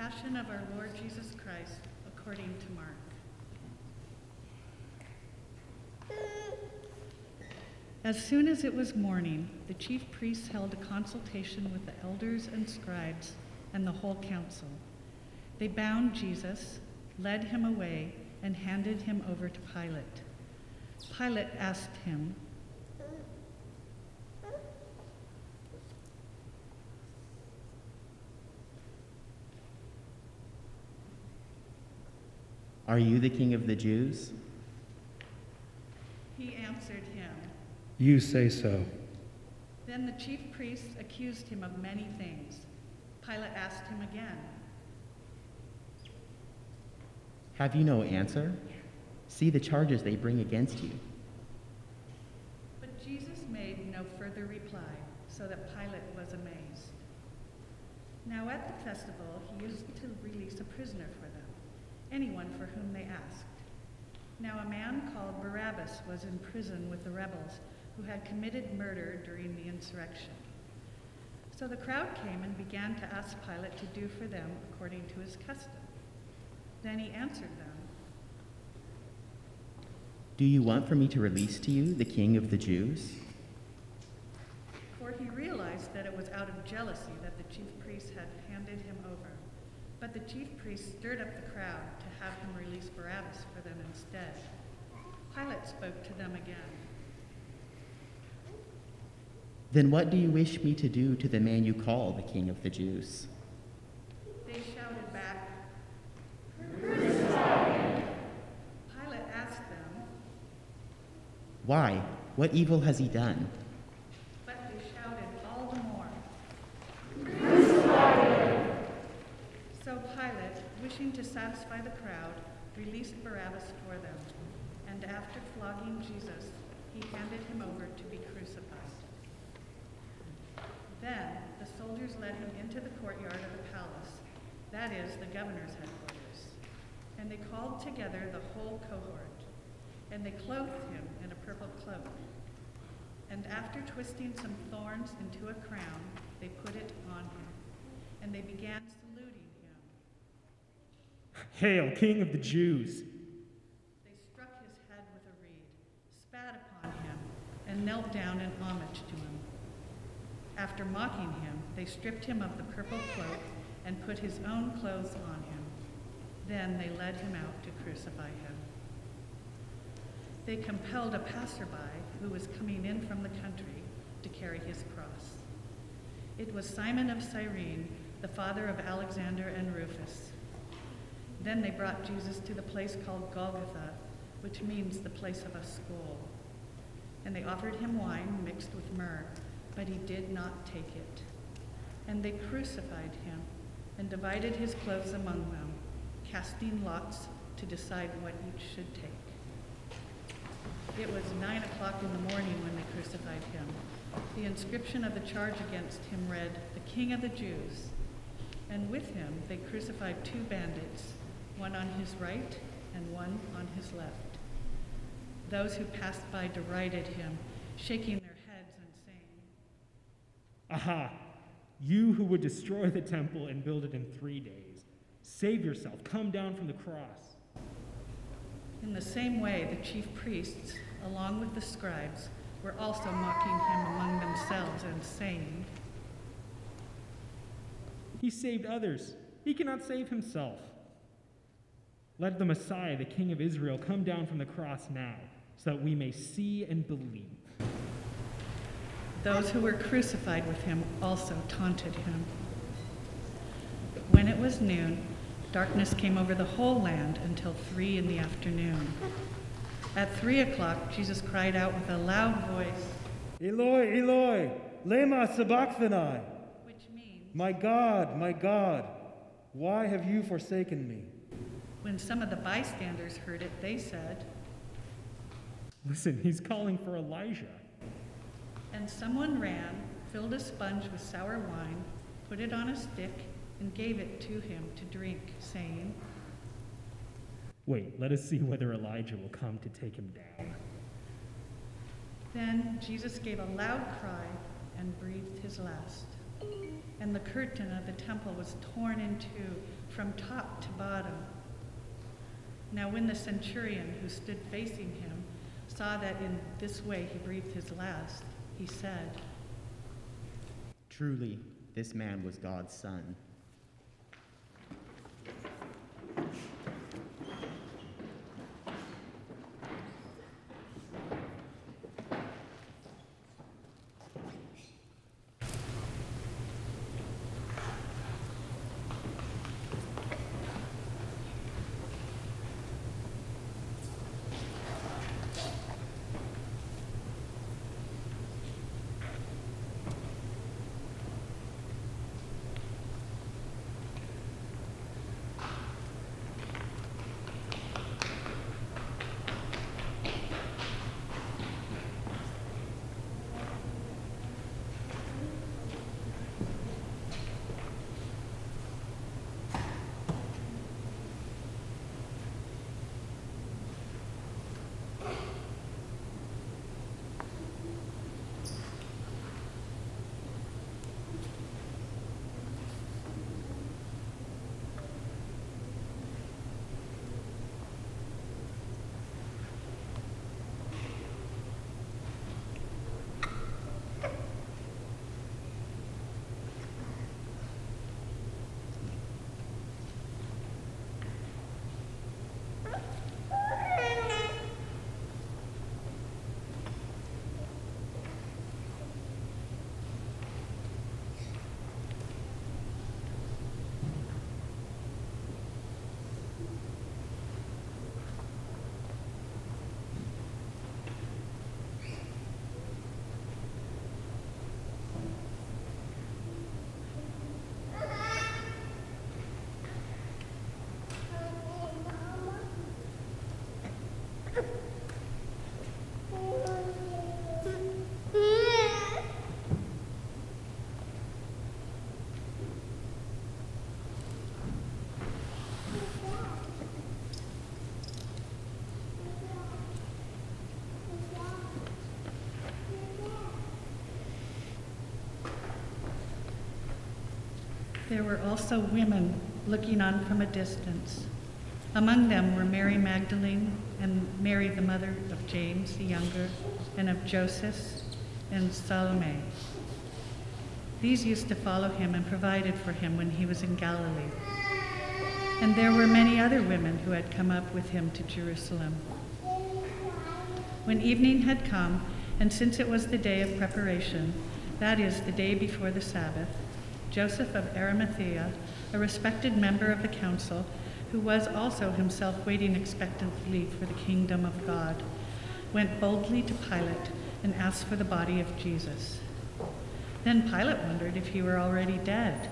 Passion of our Lord Jesus Christ according to Mark. As soon as it was morning, the chief priests held a consultation with the elders and scribes and the whole council. They bound Jesus, led him away, and handed him over to Pilate. Pilate asked him, Are you the king of the Jews? He answered him. You say so. Then the chief priests accused him of many things. Pilate asked him again, Have you no answer? See the charges they bring against you. But Jesus made no further reply, so that Pilate was amazed. Now at the festival, he used to release a prisoner for them, anyone for whom they asked. Now a man called Barabbas was in prison with the rebels who had committed murder during the insurrection. So the crowd came and began to ask Pilate to do for them according to his custom. Then he answered them. Do you want for me to release to you the king of the Jews? For he realized that it was out of jealousy that the chief priests had handed him over. But the chief priests stirred up the crowd to have him release Barabbas for them instead. Pilate spoke to them again. Then what do you wish me to do to the man you call the king of the Jews? They shouted back. Crucify Pilate asked them, Why? What evil has he done? but they shouted all the more. So Pilate, satisfy the crowd, released Barabbas for them, and after flogging Jesus, he handed him over to be crucified. Then the soldiers led him into the courtyard of the palace, that is, the governor's headquarters, and they called together the whole cohort, and they clothed him in a purple cloak. And after twisting some thorns into a crown, they put it on him, and they began. Hail, King of the Jews! They struck his head with a reed, spat upon him, and knelt down in homage to him. After mocking him, they stripped him of the purple cloak and put his own clothes on him. Then they led him out to crucify him. They compelled a passerby who was coming in from the country to carry his cross. It was Simon of Cyrene, the father of Alexander and Rufus. Then they brought Jesus to the place called Golgotha, which means the place of a skull. And they offered him wine mixed with myrrh, but he did not take it. And they crucified him and divided his clothes among them, casting lots to decide what each should take. It was nine o'clock in the morning when they crucified him. The inscription of the charge against him read, The King of the Jews. And with him they crucified two bandits, one on his right and one on his left. Those who passed by derided him, shaking their heads and saying, Aha! You who would destroy the temple and build it in three days. Save yourself. Come down from the cross. In the same way, the chief priests, along with the scribes, were also mocking him among themselves and saying, He saved others. He cannot save himself. Let the Messiah, the King of Israel, come down from the cross now, so that we may see and believe. Those who were crucified with him also taunted him. When it was noon, darkness came over the whole land until three in the afternoon. At three o'clock, Jesus cried out with a loud voice, Eloi, Eloi, lema sabachthani. which means, My God, my God, why have you forsaken me? When some of the bystanders heard it, they said, Listen, he's calling for Elijah. And someone ran, filled a sponge with sour wine, put it on a stick, and gave it to him to drink, saying, Wait, let us see whether Elijah will come to take him down. Then Jesus gave a loud cry and breathed his last. And the curtain of the temple was torn in two from top to bottom. Now, when the centurion who stood facing him saw that in this way he breathed his last, he said, Truly, this man was God's son. There were also women looking on from a distance. Among them were Mary Magdalene and Mary, the mother of James the younger, and of Joseph and Salome. These used to follow him and provided for him when he was in Galilee. And there were many other women who had come up with him to Jerusalem. When evening had come, and since it was the day of preparation, that is, the day before the Sabbath, Joseph of Arimathea, a respected member of the council, who was also himself waiting expectantly for the kingdom of God, went boldly to Pilate and asked for the body of Jesus. Then Pilate wondered if he were already dead,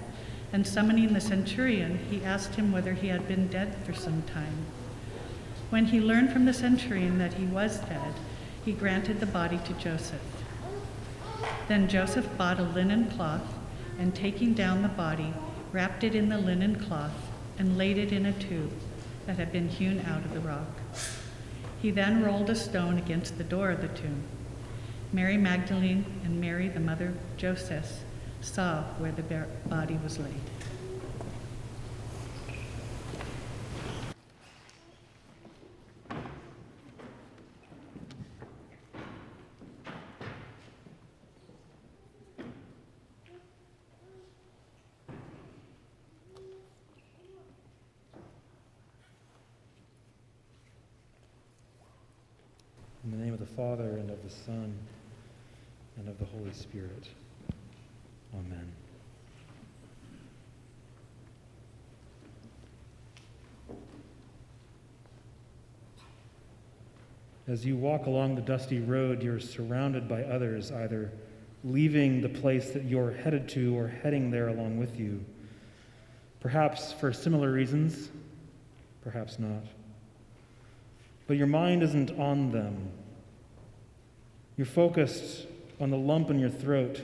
and summoning the centurion, he asked him whether he had been dead for some time. When he learned from the centurion that he was dead, he granted the body to Joseph. Then Joseph bought a linen cloth and taking down the body, wrapped it in the linen cloth, and laid it in a tomb that had been hewn out of the rock. He then rolled a stone against the door of the tomb. Mary Magdalene and Mary, the mother of Joseph, saw where the body was laid. In the name of the Father, and of the Son, and of the Holy Spirit. Amen. As you walk along the dusty road, you're surrounded by others, either leaving the place that you're headed to or heading there along with you. Perhaps for similar reasons, perhaps not. But your mind isn't on them. You're focused on the lump in your throat,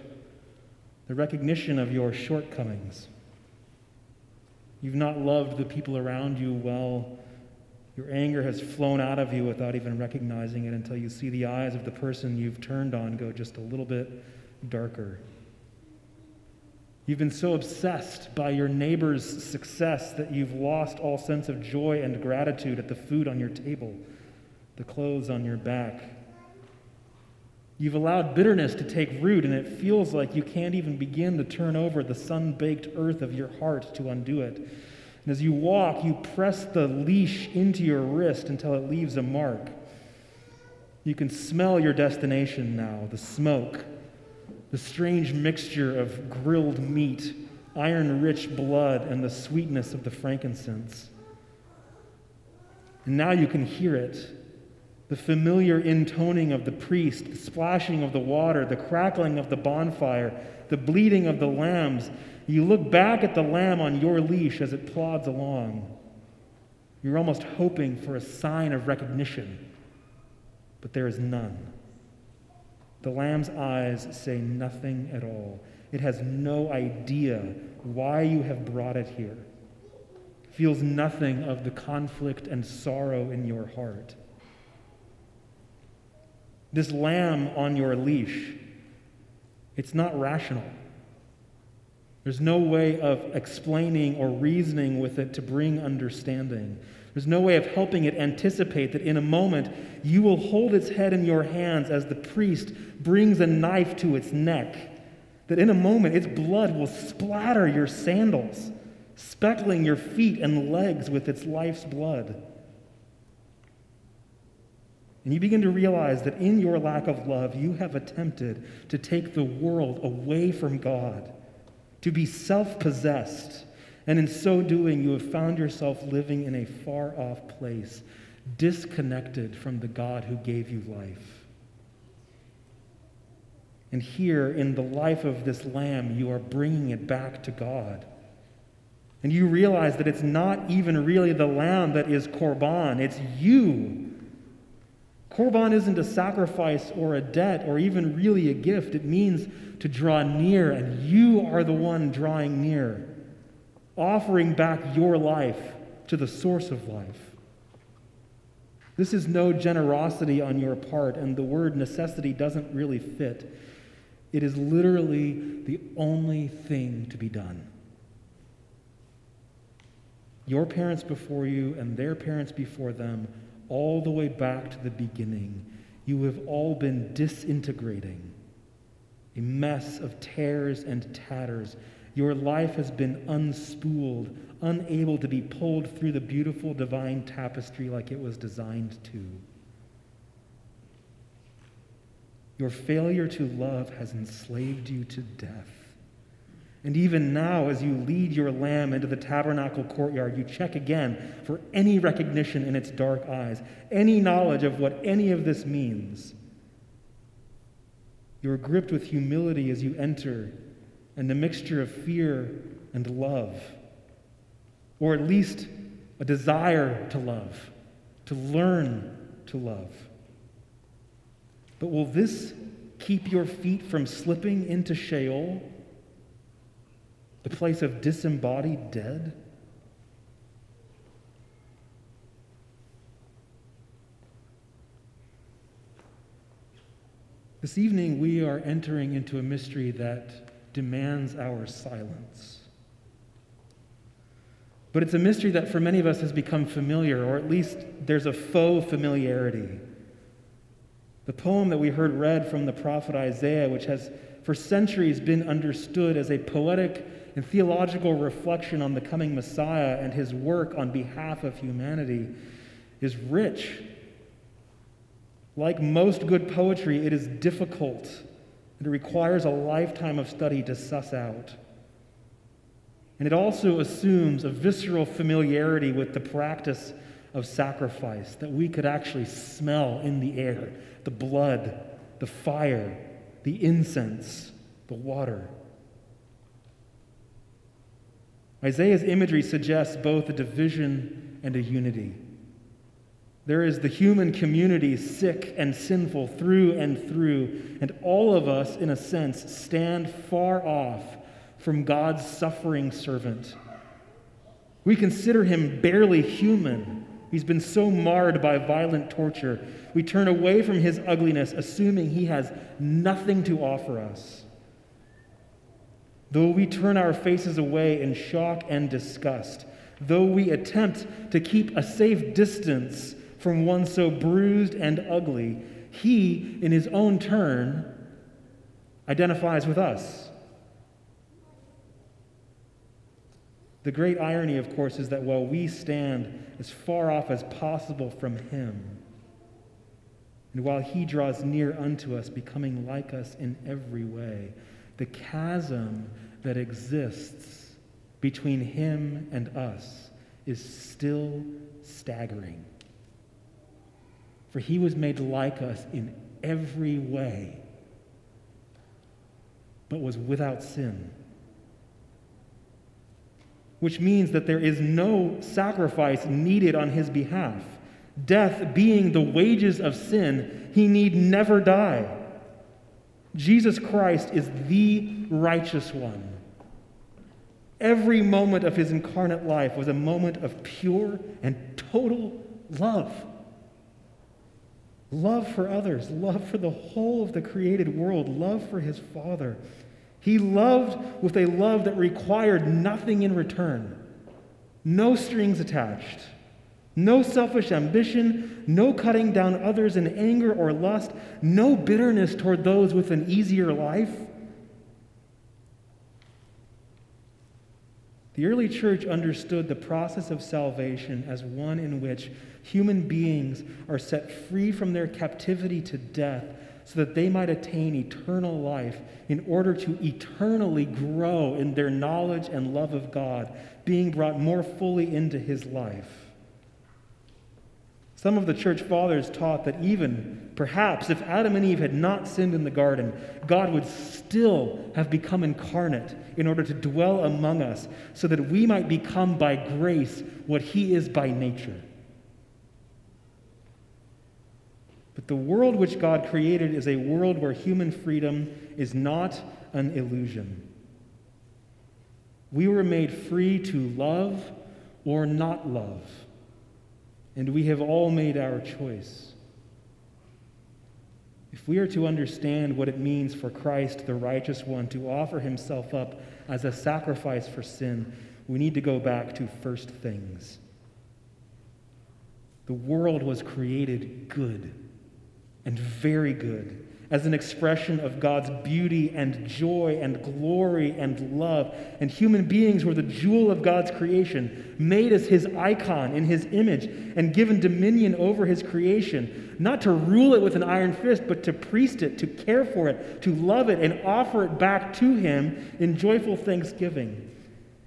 the recognition of your shortcomings. You've not loved the people around you well. Your anger has flown out of you without even recognizing it until you see the eyes of the person you've turned on go just a little bit darker. You've been so obsessed by your neighbor's success that you've lost all sense of joy and gratitude at the food on your table, the clothes on your back. You've allowed bitterness to take root, and it feels like you can't even begin to turn over the sun baked earth of your heart to undo it. And as you walk, you press the leash into your wrist until it leaves a mark. You can smell your destination now the smoke, the strange mixture of grilled meat, iron rich blood, and the sweetness of the frankincense. And now you can hear it the familiar intoning of the priest, the splashing of the water, the crackling of the bonfire, the bleating of the lambs. You look back at the lamb on your leash as it plods along. You're almost hoping for a sign of recognition, but there is none. The lamb's eyes say nothing at all. It has no idea why you have brought it here. Feels nothing of the conflict and sorrow in your heart. This lamb on your leash, it's not rational. There's no way of explaining or reasoning with it to bring understanding. There's no way of helping it anticipate that in a moment you will hold its head in your hands as the priest brings a knife to its neck. That in a moment its blood will splatter your sandals, speckling your feet and legs with its life's blood. And you begin to realize that in your lack of love, you have attempted to take the world away from God, to be self possessed. And in so doing, you have found yourself living in a far off place, disconnected from the God who gave you life. And here, in the life of this lamb, you are bringing it back to God. And you realize that it's not even really the lamb that is korban, it's you Korban isn't a sacrifice or a debt or even really a gift. It means to draw near, and you are the one drawing near, offering back your life to the source of life. This is no generosity on your part, and the word necessity doesn't really fit. It is literally the only thing to be done. Your parents before you and their parents before them all the way back to the beginning, you have all been disintegrating, a mess of tears and tatters. Your life has been unspooled, unable to be pulled through the beautiful divine tapestry like it was designed to. Your failure to love has enslaved you to death. And even now, as you lead your lamb into the tabernacle courtyard, you check again for any recognition in its dark eyes, any knowledge of what any of this means. You are gripped with humility as you enter, and a mixture of fear and love, or at least a desire to love, to learn to love. But will this keep your feet from slipping into Sheol? The place of disembodied dead? This evening, we are entering into a mystery that demands our silence. But it's a mystery that for many of us has become familiar, or at least there's a faux familiarity. The poem that we heard read from the prophet Isaiah, which has for centuries been understood as a poetic and theological reflection on the coming Messiah and his work on behalf of humanity is rich. Like most good poetry, it is difficult and it requires a lifetime of study to suss out. And it also assumes a visceral familiarity with the practice of sacrifice that we could actually smell in the air the blood, the fire, the incense, the water. Isaiah's imagery suggests both a division and a unity. There is the human community, sick and sinful through and through, and all of us, in a sense, stand far off from God's suffering servant. We consider him barely human. He's been so marred by violent torture. We turn away from his ugliness, assuming he has nothing to offer us. Though we turn our faces away in shock and disgust, though we attempt to keep a safe distance from one so bruised and ugly, he, in his own turn, identifies with us. The great irony, of course, is that while we stand as far off as possible from him, and while he draws near unto us, becoming like us in every way, the chasm that exists between him and us is still staggering. For he was made like us in every way, but was without sin. Which means that there is no sacrifice needed on his behalf. Death being the wages of sin, he need never die. Jesus Christ is the righteous one. Every moment of his incarnate life was a moment of pure and total love. Love for others, love for the whole of the created world, love for his Father. He loved with a love that required nothing in return, no strings attached, no selfish ambition, no cutting down others in anger or lust, no bitterness toward those with an easier life. The early church understood the process of salvation as one in which human beings are set free from their captivity to death so that they might attain eternal life in order to eternally grow in their knowledge and love of God, being brought more fully into his life. Some of the church fathers taught that even, perhaps, if Adam and Eve had not sinned in the garden, God would still have become incarnate in order to dwell among us so that we might become by grace what he is by nature. But the world which God created is a world where human freedom is not an illusion. We were made free to love or not love and we have all made our choice. If we are to understand what it means for Christ, the righteous one, to offer himself up as a sacrifice for sin, we need to go back to first things. The world was created good and very good as an expression of God's beauty and joy and glory and love. And human beings were the jewel of God's creation, made as his icon in his image, and given dominion over his creation, not to rule it with an iron fist, but to priest it, to care for it, to love it, and offer it back to him in joyful thanksgiving.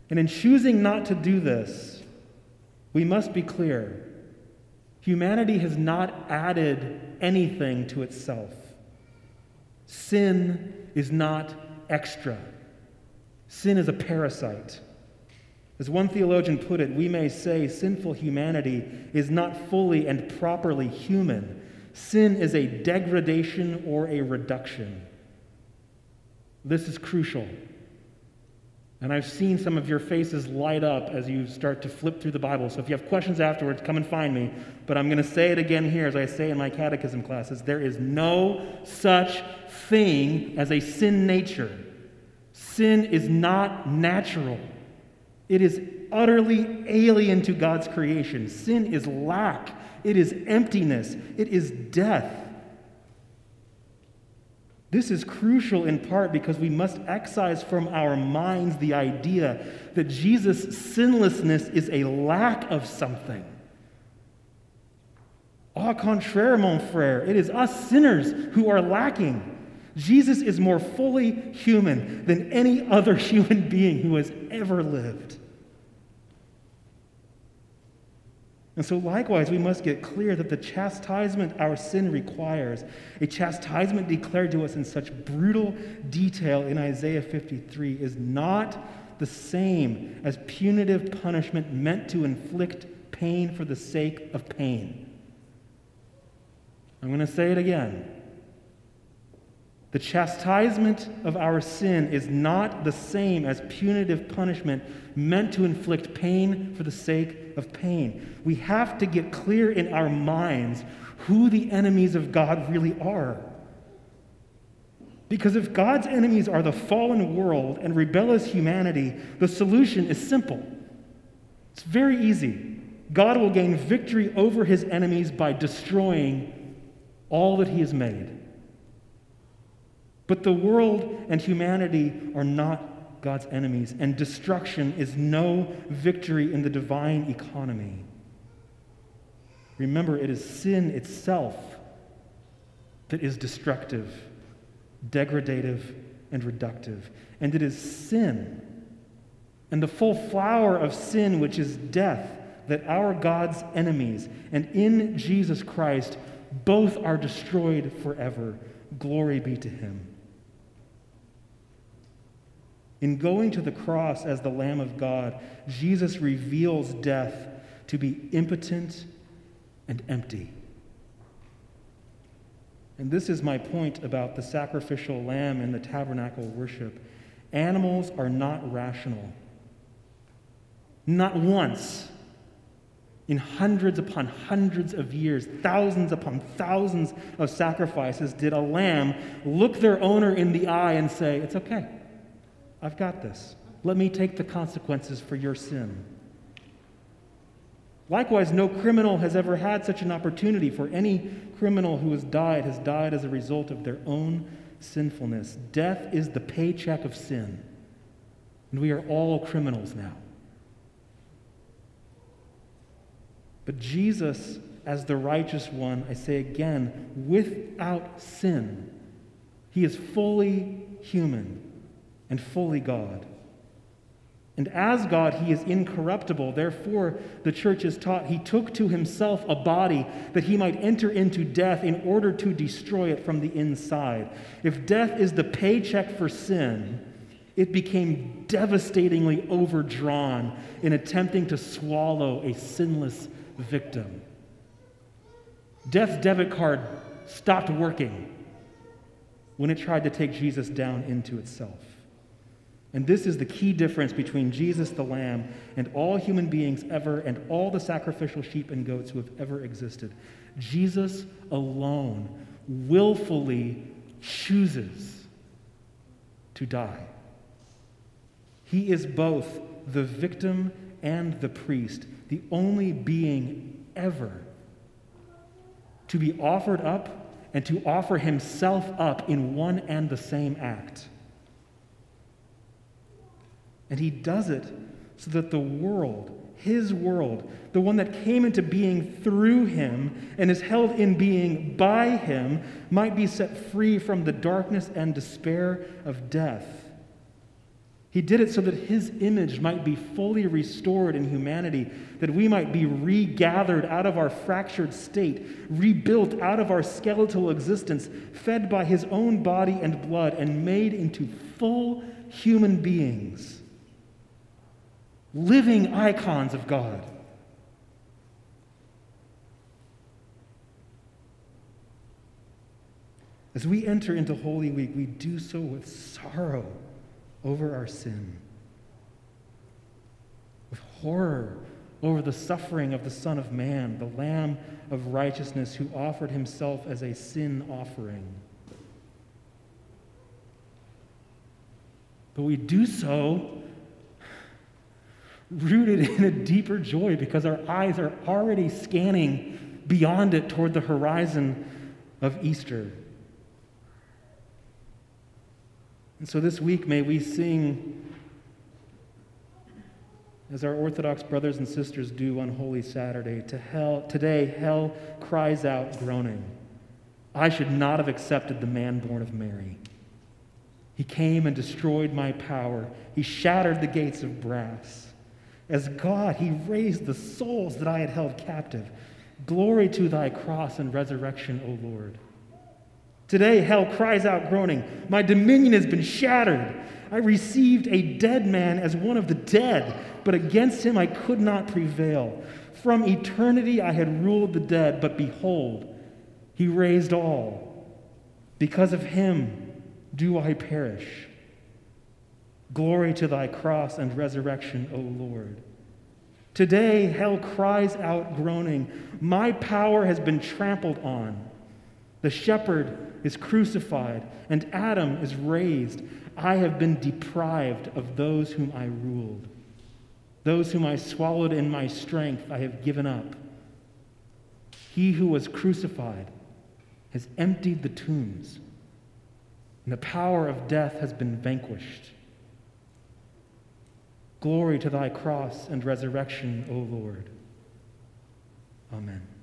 And in choosing not to do this, we must be clear humanity has not added anything to itself. Sin is not extra, sin is a parasite. As one theologian put it, we may say sinful humanity is not fully and properly human. Sin is a degradation or a reduction. This is crucial. And I've seen some of your faces light up as you start to flip through the Bible. So if you have questions afterwards, come and find me. But I'm going to say it again here, as I say in my catechism classes there is no such thing as a sin nature. Sin is not natural, it is utterly alien to God's creation. Sin is lack, it is emptiness, it is death. This is crucial in part because we must excise from our minds the idea that Jesus' sinlessness is a lack of something. Au contraire, mon frère, it is us sinners who are lacking. Jesus is more fully human than any other human being who has ever lived. And so, likewise, we must get clear that the chastisement our sin requires, a chastisement declared to us in such brutal detail in Isaiah 53, is not the same as punitive punishment meant to inflict pain for the sake of pain. I'm going to say it again. The chastisement of our sin is not the same as punitive punishment meant to inflict pain for the sake of pain. We have to get clear in our minds who the enemies of God really are. Because if God's enemies are the fallen world and rebellious humanity, the solution is simple. It's very easy. God will gain victory over his enemies by destroying all that he has made. But the world and humanity are not God's enemies, and destruction is no victory in the divine economy. Remember, it is sin itself that is destructive, degradative, and reductive. And it is sin and the full flower of sin, which is death, that our God's enemies and in Jesus Christ both are destroyed forever. Glory be to him. In going to the cross as the Lamb of God, Jesus reveals death to be impotent and empty. And this is my point about the sacrificial lamb in the tabernacle worship. Animals are not rational. Not once, in hundreds upon hundreds of years, thousands upon thousands of sacrifices, did a lamb look their owner in the eye and say, It's okay. I've got this. Let me take the consequences for your sin. Likewise, no criminal has ever had such an opportunity, for any criminal who has died has died as a result of their own sinfulness. Death is the paycheck of sin, and we are all criminals now. But Jesus, as the righteous one, I say again, without sin, he is fully human and fully God. And as God, he is incorruptible. Therefore, the church is taught he took to himself a body that he might enter into death in order to destroy it from the inside. If death is the paycheck for sin, it became devastatingly overdrawn in attempting to swallow a sinless victim. Death's debit card stopped working when it tried to take Jesus down into itself. And this is the key difference between Jesus the Lamb and all human beings ever and all the sacrificial sheep and goats who have ever existed. Jesus alone willfully chooses to die. He is both the victim and the priest, the only being ever to be offered up and to offer himself up in one and the same act. And he does it so that the world, his world, the one that came into being through him and is held in being by him, might be set free from the darkness and despair of death. He did it so that his image might be fully restored in humanity, that we might be regathered out of our fractured state, rebuilt out of our skeletal existence, fed by his own body and blood, and made into full human beings living icons of God. As we enter into Holy Week, we do so with sorrow over our sin, with horror over the suffering of the Son of Man, the Lamb of righteousness who offered himself as a sin offering. But we do so rooted in a deeper joy because our eyes are already scanning beyond it toward the horizon of Easter. And so this week, may we sing as our Orthodox brothers and sisters do on Holy Saturday. To hell, today, hell cries out, groaning, I should not have accepted the man born of Mary. He came and destroyed my power. He shattered the gates of brass. As God, he raised the souls that I had held captive. Glory to thy cross and resurrection, O Lord. Today, hell cries out, groaning, My dominion has been shattered. I received a dead man as one of the dead, but against him I could not prevail. From eternity I had ruled the dead, but behold, he raised all. Because of him do I perish. Glory to thy cross and resurrection, O Lord. Today, hell cries out, groaning, My power has been trampled on. The shepherd is crucified, and Adam is raised. I have been deprived of those whom I ruled. Those whom I swallowed in my strength, I have given up. He who was crucified has emptied the tombs, and the power of death has been vanquished. Glory to thy cross and resurrection, O Lord. Amen.